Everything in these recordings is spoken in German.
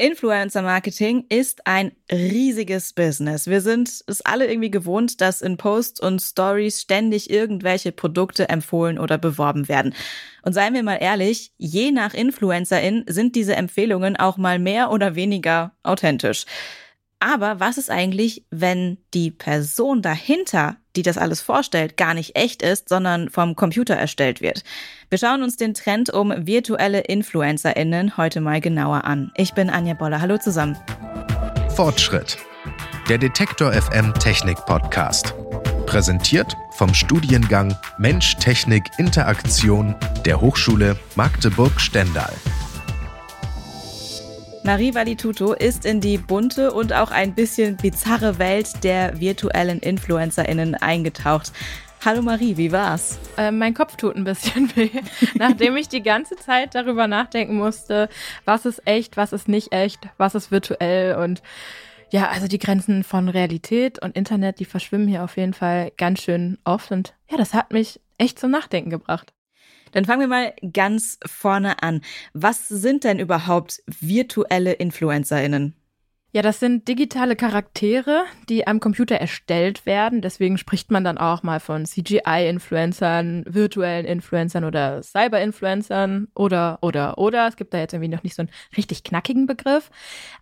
Influencer Marketing ist ein riesiges Business. Wir sind es alle irgendwie gewohnt, dass in Posts und Stories ständig irgendwelche Produkte empfohlen oder beworben werden. Und seien wir mal ehrlich, je nach Influencerin sind diese Empfehlungen auch mal mehr oder weniger authentisch. Aber was ist eigentlich, wenn die Person dahinter, die das alles vorstellt, gar nicht echt ist, sondern vom Computer erstellt wird? Wir schauen uns den Trend um virtuelle InfluencerInnen heute mal genauer an. Ich bin Anja Boller. Hallo zusammen. Fortschritt. Der Detektor FM Technik Podcast. Präsentiert vom Studiengang Mensch, Technik, Interaktion der Hochschule Magdeburg-Stendal. Marie Valituto ist in die bunte und auch ein bisschen bizarre Welt der virtuellen InfluencerInnen eingetaucht. Hallo Marie, wie war's? Äh, mein Kopf tut ein bisschen weh, nachdem ich die ganze Zeit darüber nachdenken musste, was ist echt, was ist nicht echt, was ist virtuell und ja, also die Grenzen von Realität und Internet, die verschwimmen hier auf jeden Fall ganz schön oft und ja, das hat mich echt zum Nachdenken gebracht. Dann fangen wir mal ganz vorne an. Was sind denn überhaupt virtuelle InfluencerInnen? Ja, das sind digitale Charaktere, die am Computer erstellt werden. Deswegen spricht man dann auch mal von CGI-Influencern, virtuellen Influencern oder Cyber-Influencern oder, oder, oder. Es gibt da jetzt irgendwie noch nicht so einen richtig knackigen Begriff.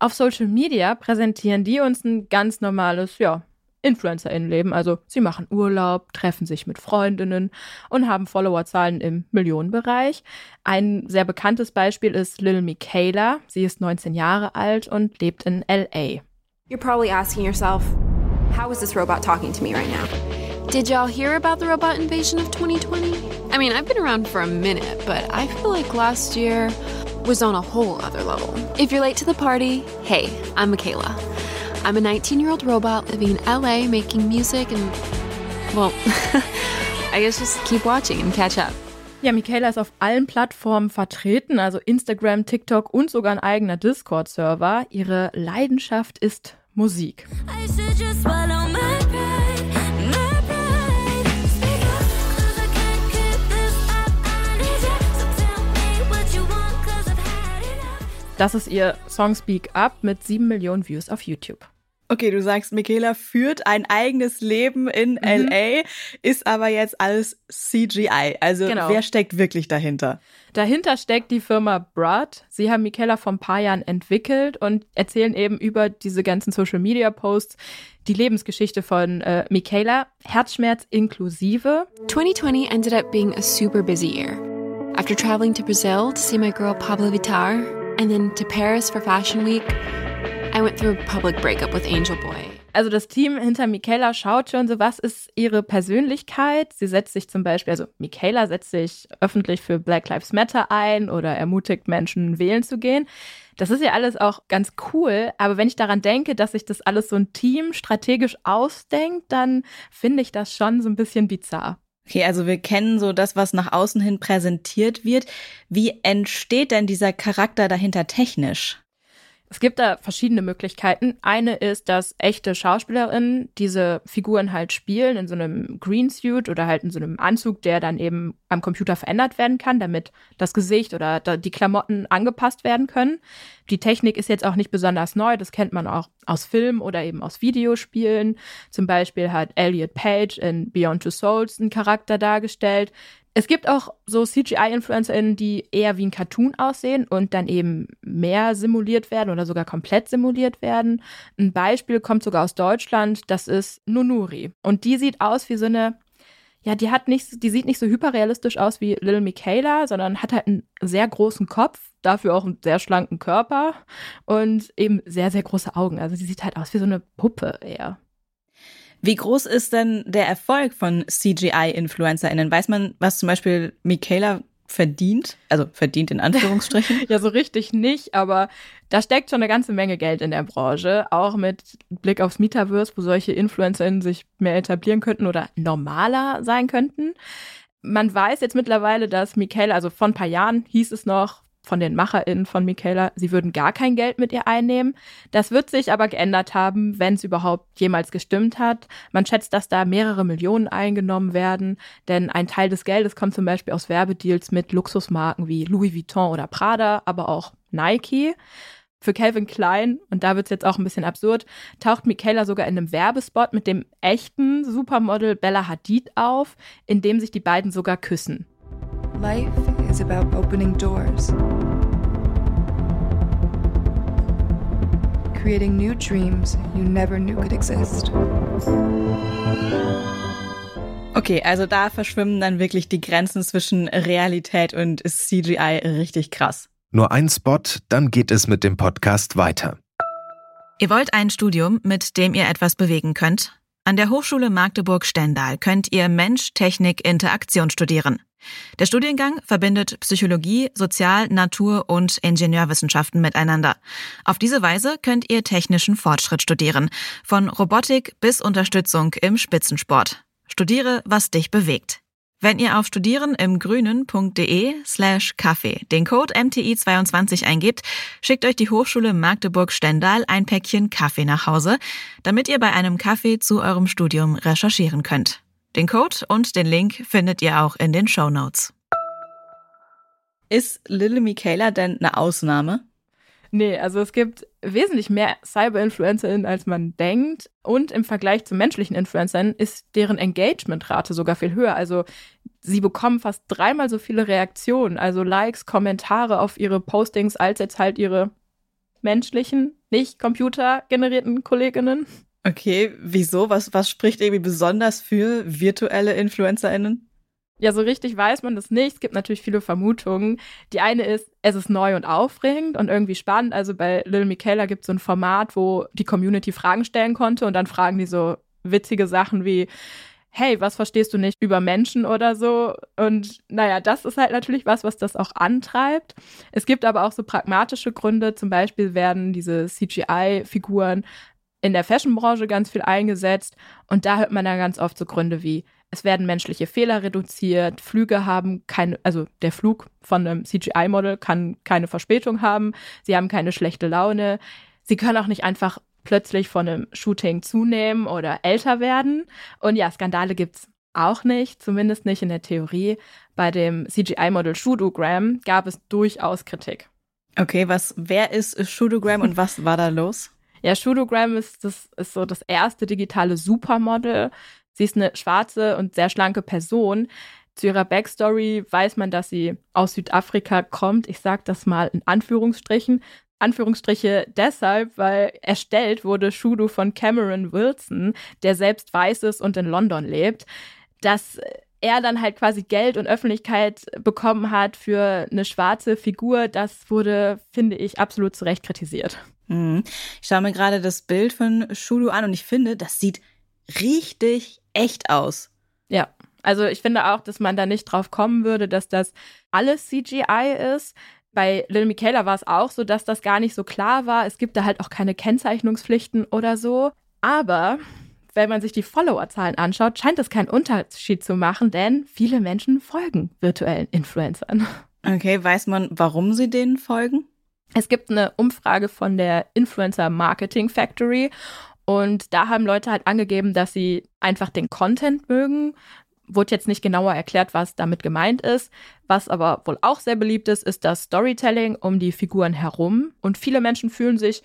Auf Social Media präsentieren die uns ein ganz normales, ja, InfluencerInnen leben. Also sie machen Urlaub, treffen sich mit Freundinnen und haben Followerzahlen im Millionenbereich. Ein sehr bekanntes Beispiel ist Lil Michaela. Sie ist 19 Jahre alt und lebt in LA. You're probably asking yourself, how is this robot talking to me right now? Did y'all hear about the robot invasion of 2020? I mean, I've been around for a minute, but I feel like last year was on a whole other level. If you're late to the party, hey, I'm Michaela. I'm a 19 year old robot living in LA making music and, well, I guess just keep watching and catch up. Ja, Michaela ist auf allen Plattformen vertreten, also Instagram, TikTok und sogar ein eigener Discord-Server. Ihre Leidenschaft ist Musik. Das ist ihr Song Speak Up mit sieben Millionen Views auf YouTube. Okay, du sagst, Michaela führt ein eigenes Leben in mhm. LA, ist aber jetzt alles CGI. Also genau. wer steckt wirklich dahinter? Dahinter steckt die Firma Brad. Sie haben Michaela vor ein paar Jahren entwickelt und erzählen eben über diese ganzen Social Media Posts die Lebensgeschichte von äh, Michaela, Herzschmerz inklusive. 2020 ended up being a super busy year. After traveling to Brazil to see my girl Pablo Vittar and then to Paris for Fashion Week, I went through a public breakup with Angel Boy. Also das Team hinter Michaela schaut schon so, was ist ihre Persönlichkeit? Sie setzt sich zum Beispiel, also Michaela setzt sich öffentlich für Black Lives Matter ein oder ermutigt Menschen, wählen zu gehen. Das ist ja alles auch ganz cool, aber wenn ich daran denke, dass sich das alles so ein Team strategisch ausdenkt, dann finde ich das schon so ein bisschen bizarr. Okay, also wir kennen so das, was nach außen hin präsentiert wird. Wie entsteht denn dieser Charakter dahinter technisch? Es gibt da verschiedene Möglichkeiten. Eine ist, dass echte Schauspielerinnen diese Figuren halt spielen in so einem Greensuit oder halt in so einem Anzug, der dann eben am Computer verändert werden kann, damit das Gesicht oder die Klamotten angepasst werden können. Die Technik ist jetzt auch nicht besonders neu. Das kennt man auch aus Filmen oder eben aus Videospielen. Zum Beispiel hat Elliot Page in Beyond Two Souls einen Charakter dargestellt, es gibt auch so CGI-InfluencerInnen, die eher wie ein Cartoon aussehen und dann eben mehr simuliert werden oder sogar komplett simuliert werden. Ein Beispiel kommt sogar aus Deutschland, das ist Nunuri. Und die sieht aus wie so eine, ja, die hat nicht, die sieht nicht so hyperrealistisch aus wie Little Michaela, sondern hat halt einen sehr großen Kopf, dafür auch einen sehr schlanken Körper und eben sehr, sehr große Augen. Also sie sieht halt aus wie so eine Puppe eher. Wie groß ist denn der Erfolg von CGI-InfluencerInnen? Weiß man, was zum Beispiel Michaela verdient? Also verdient in Anführungsstrichen? ja, so richtig nicht, aber da steckt schon eine ganze Menge Geld in der Branche, auch mit Blick aufs Metaverse, wo solche InfluencerInnen sich mehr etablieren könnten oder normaler sein könnten. Man weiß jetzt mittlerweile, dass Michaela, also vor ein paar Jahren hieß es noch, von den MacherInnen von Michaela, sie würden gar kein Geld mit ihr einnehmen. Das wird sich aber geändert haben, wenn es überhaupt jemals gestimmt hat. Man schätzt, dass da mehrere Millionen eingenommen werden, denn ein Teil des Geldes kommt zum Beispiel aus Werbedeals mit Luxusmarken wie Louis Vuitton oder Prada, aber auch Nike. Für Calvin Klein, und da wird es jetzt auch ein bisschen absurd, taucht Michaela sogar in einem Werbespot mit dem echten Supermodel Bella Hadid auf, in dem sich die beiden sogar küssen. Life is about opening doors. Creating new dreams you never knew could exist. Okay, also da verschwimmen dann wirklich die Grenzen zwischen Realität und CGI richtig krass. Nur ein Spot, dann geht es mit dem Podcast weiter. Ihr wollt ein Studium, mit dem ihr etwas bewegen könnt? An der Hochschule Magdeburg-Stendal könnt ihr Mensch, Technik, Interaktion studieren. Der Studiengang verbindet Psychologie, Sozial-, Natur- und Ingenieurwissenschaften miteinander. Auf diese Weise könnt ihr technischen Fortschritt studieren, von Robotik bis Unterstützung im Spitzensport. Studiere, was dich bewegt. Wenn ihr auf studierenimgrünen.de slash Kaffee den Code MTI22 eingebt, schickt euch die Hochschule Magdeburg-Stendal ein Päckchen Kaffee nach Hause, damit ihr bei einem Kaffee zu eurem Studium recherchieren könnt. Den Code und den Link findet ihr auch in den Show Notes. Ist Lily Michaela denn eine Ausnahme? Nee, also es gibt wesentlich mehr Cyber-InfluencerInnen, als man denkt. Und im Vergleich zu menschlichen Influencern ist deren Engagement-Rate sogar viel höher. Also sie bekommen fast dreimal so viele Reaktionen, also Likes, Kommentare auf ihre Postings, als jetzt halt ihre menschlichen, nicht computergenerierten KollegInnen. Okay, wieso? Was, was spricht irgendwie besonders für virtuelle InfluencerInnen? Ja, so richtig weiß man das nicht. Es gibt natürlich viele Vermutungen. Die eine ist, es ist neu und aufregend und irgendwie spannend. Also bei Little Michaela gibt es so ein Format, wo die Community Fragen stellen konnte und dann fragen die so witzige Sachen wie, hey, was verstehst du nicht über Menschen oder so? Und naja, das ist halt natürlich was, was das auch antreibt. Es gibt aber auch so pragmatische Gründe. Zum Beispiel werden diese CGI-Figuren in der Fashionbranche ganz viel eingesetzt und da hört man dann ganz oft so Gründe wie es werden menschliche Fehler reduziert, Flüge haben keine, also der Flug von einem CGI-Model kann keine Verspätung haben, sie haben keine schlechte Laune, sie können auch nicht einfach plötzlich von einem Shooting zunehmen oder älter werden. Und ja, Skandale gibt's auch nicht, zumindest nicht in der Theorie. Bei dem CGI-Model Shudogram gab es durchaus Kritik. Okay, was, wer ist Shudogram und was war da los? Ja, Shudogram ist, das, ist so das erste digitale Supermodel. Sie ist eine schwarze und sehr schlanke Person. Zu ihrer Backstory weiß man, dass sie aus Südafrika kommt. Ich sage das mal in Anführungsstrichen. Anführungsstriche deshalb, weil erstellt wurde Shudo von Cameron Wilson, der selbst weiß ist und in London lebt. Dass er dann halt quasi Geld und Öffentlichkeit bekommen hat für eine schwarze Figur, das wurde, finde ich, absolut zu Recht kritisiert. Mhm. Ich schaue mir gerade das Bild von Shudu an und ich finde, das sieht richtig echt aus. Ja, also ich finde auch, dass man da nicht drauf kommen würde, dass das alles CGI ist. Bei Little Michaela war es auch so, dass das gar nicht so klar war. Es gibt da halt auch keine Kennzeichnungspflichten oder so. Aber wenn man sich die Followerzahlen anschaut, scheint es keinen Unterschied zu machen, denn viele Menschen folgen virtuellen Influencern. Okay, weiß man, warum sie denen folgen? Es gibt eine Umfrage von der Influencer Marketing Factory und da haben Leute halt angegeben, dass sie einfach den Content mögen. Wurde jetzt nicht genauer erklärt, was damit gemeint ist. Was aber wohl auch sehr beliebt ist, ist das Storytelling um die Figuren herum. Und viele Menschen fühlen sich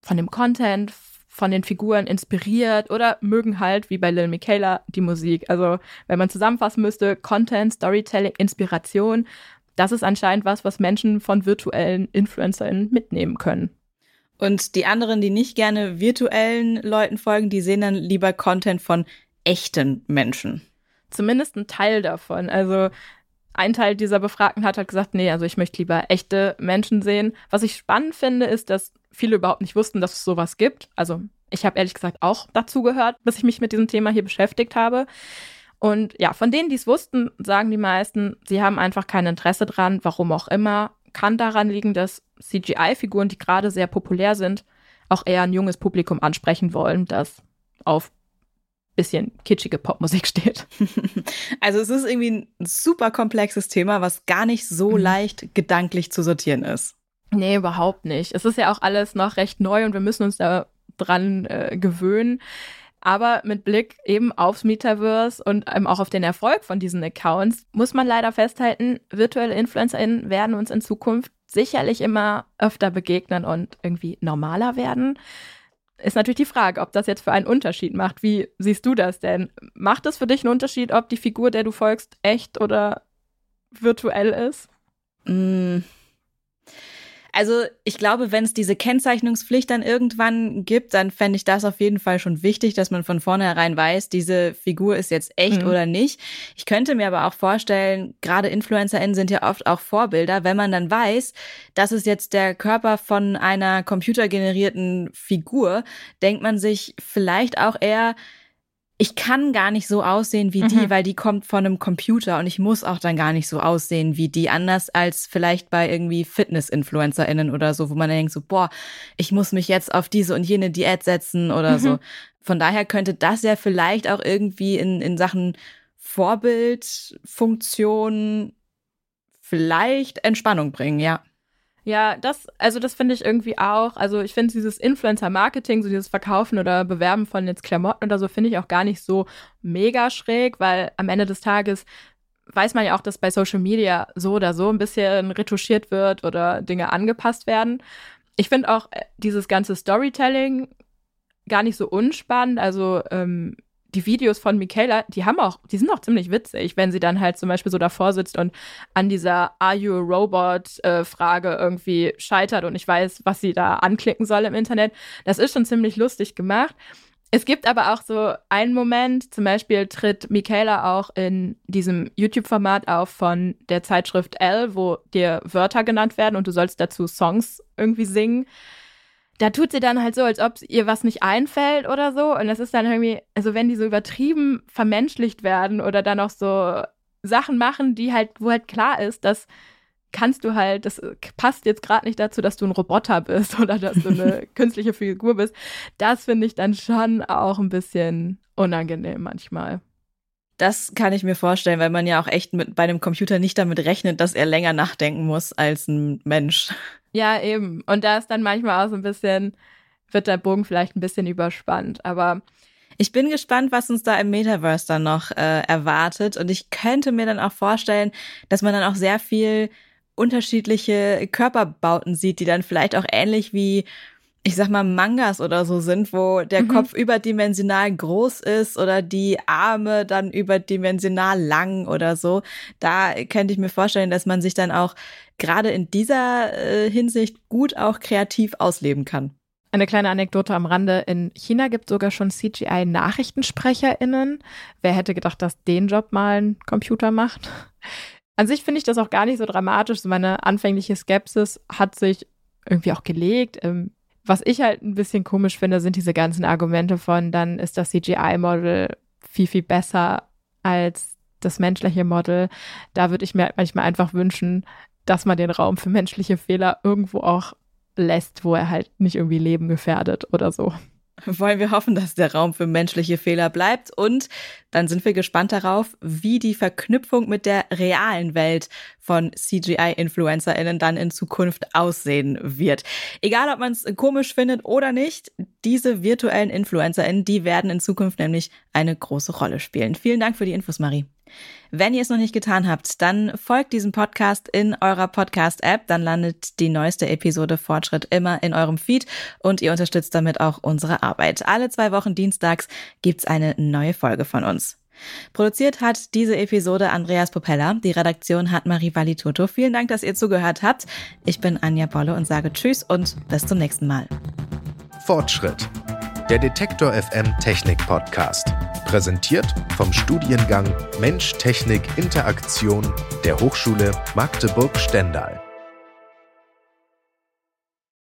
von dem Content, von den Figuren inspiriert oder mögen halt, wie bei Lil Michaela, die Musik. Also, wenn man zusammenfassen müsste, Content, Storytelling, Inspiration, das ist anscheinend was, was Menschen von virtuellen InfluencerInnen mitnehmen können. Und die anderen, die nicht gerne virtuellen Leuten folgen, die sehen dann lieber Content von echten Menschen. Zumindest ein Teil davon. Also ein Teil dieser Befragten hat halt gesagt, nee, also ich möchte lieber echte Menschen sehen. Was ich spannend finde, ist, dass viele überhaupt nicht wussten, dass es sowas gibt. Also ich habe ehrlich gesagt auch dazu gehört, bis ich mich mit diesem Thema hier beschäftigt habe. Und ja, von denen, die es wussten, sagen die meisten, sie haben einfach kein Interesse dran, warum auch immer kann daran liegen, dass CGI-Figuren, die gerade sehr populär sind, auch eher ein junges Publikum ansprechen wollen, das auf bisschen kitschige Popmusik steht. Also es ist irgendwie ein super komplexes Thema, was gar nicht so mhm. leicht gedanklich zu sortieren ist. Nee, überhaupt nicht. Es ist ja auch alles noch recht neu und wir müssen uns da dran äh, gewöhnen. Aber mit Blick eben aufs Metaverse und eben auch auf den Erfolg von diesen Accounts muss man leider festhalten, virtuelle InfluencerInnen werden uns in Zukunft sicherlich immer öfter begegnen und irgendwie normaler werden. Ist natürlich die Frage, ob das jetzt für einen Unterschied macht. Wie siehst du das denn? Macht es für dich einen Unterschied, ob die Figur, der du folgst, echt oder virtuell ist? Mm. Also ich glaube, wenn es diese Kennzeichnungspflicht dann irgendwann gibt, dann fände ich das auf jeden Fall schon wichtig, dass man von vornherein weiß, diese Figur ist jetzt echt mhm. oder nicht. Ich könnte mir aber auch vorstellen, gerade InfluencerInnen sind ja oft auch Vorbilder, wenn man dann weiß, das ist jetzt der Körper von einer computergenerierten Figur, denkt man sich vielleicht auch eher, ich kann gar nicht so aussehen wie die, mhm. weil die kommt von einem Computer und ich muss auch dann gar nicht so aussehen wie die, anders als vielleicht bei irgendwie Fitness-InfluencerInnen oder so, wo man denkt so, boah, ich muss mich jetzt auf diese und jene Diät setzen oder mhm. so. Von daher könnte das ja vielleicht auch irgendwie in, in Sachen Vorbildfunktion vielleicht Entspannung bringen, ja. Ja, das, also das finde ich irgendwie auch. Also ich finde dieses Influencer-Marketing, so dieses Verkaufen oder Bewerben von jetzt Klamotten oder so, finde ich auch gar nicht so mega schräg, weil am Ende des Tages weiß man ja auch, dass bei Social Media so oder so ein bisschen retuschiert wird oder Dinge angepasst werden. Ich finde auch äh, dieses ganze Storytelling gar nicht so unspannend. Also ähm, die Videos von Michaela, die haben auch, die sind auch ziemlich witzig, wenn sie dann halt zum Beispiel so davor sitzt und an dieser Are you a Robot äh, Frage irgendwie scheitert und ich weiß, was sie da anklicken soll im Internet. Das ist schon ziemlich lustig gemacht. Es gibt aber auch so einen Moment, zum Beispiel tritt Michaela auch in diesem YouTube-Format auf von der Zeitschrift L, wo dir Wörter genannt werden und du sollst dazu Songs irgendwie singen da tut sie dann halt so, als ob ihr was nicht einfällt oder so. Und das ist dann irgendwie, also wenn die so übertrieben vermenschlicht werden oder dann auch so Sachen machen, die halt, wo halt klar ist, dass kannst du halt, das passt jetzt gerade nicht dazu, dass du ein Roboter bist oder dass du eine künstliche Figur bist. Das finde ich dann schon auch ein bisschen unangenehm manchmal. Das kann ich mir vorstellen, weil man ja auch echt mit, bei einem Computer nicht damit rechnet, dass er länger nachdenken muss als ein Mensch. Ja, eben. Und da ist dann manchmal auch so ein bisschen, wird der Bogen vielleicht ein bisschen überspannt. Aber ich bin gespannt, was uns da im Metaverse dann noch äh, erwartet. Und ich könnte mir dann auch vorstellen, dass man dann auch sehr viel unterschiedliche Körperbauten sieht, die dann vielleicht auch ähnlich wie ich sag mal, Mangas oder so sind, wo der mhm. Kopf überdimensional groß ist oder die Arme dann überdimensional lang oder so. Da könnte ich mir vorstellen, dass man sich dann auch gerade in dieser äh, Hinsicht gut auch kreativ ausleben kann. Eine kleine Anekdote am Rande. In China gibt es sogar schon CGI-NachrichtensprecherInnen. Wer hätte gedacht, dass den Job mal ein Computer macht? An sich finde ich das auch gar nicht so dramatisch. Meine anfängliche Skepsis hat sich irgendwie auch gelegt. Was ich halt ein bisschen komisch finde, sind diese ganzen Argumente von, dann ist das CGI-Model viel, viel besser als das menschliche Model. Da würde ich mir manchmal einfach wünschen, dass man den Raum für menschliche Fehler irgendwo auch lässt, wo er halt nicht irgendwie Leben gefährdet oder so wollen wir hoffen, dass der Raum für menschliche Fehler bleibt. Und dann sind wir gespannt darauf, wie die Verknüpfung mit der realen Welt von CGI-InfluencerInnen dann in Zukunft aussehen wird. Egal, ob man es komisch findet oder nicht, diese virtuellen InfluencerInnen, die werden in Zukunft nämlich eine große Rolle spielen. Vielen Dank für die Infos, Marie. Wenn ihr es noch nicht getan habt, dann folgt diesem Podcast in eurer Podcast-App. Dann landet die neueste Episode Fortschritt immer in eurem Feed und ihr unterstützt damit auch unsere Arbeit. Alle zwei Wochen dienstags gibt's eine neue Folge von uns. Produziert hat diese Episode Andreas Popella. Die Redaktion hat Marie Valitoto. Vielen Dank, dass ihr zugehört habt. Ich bin Anja Bolle und sage Tschüss und bis zum nächsten Mal. Fortschritt. Der Detektor FM Technik Podcast. Präsentiert vom Studiengang Mensch, Technik, Interaktion der Hochschule Magdeburg-Stendal.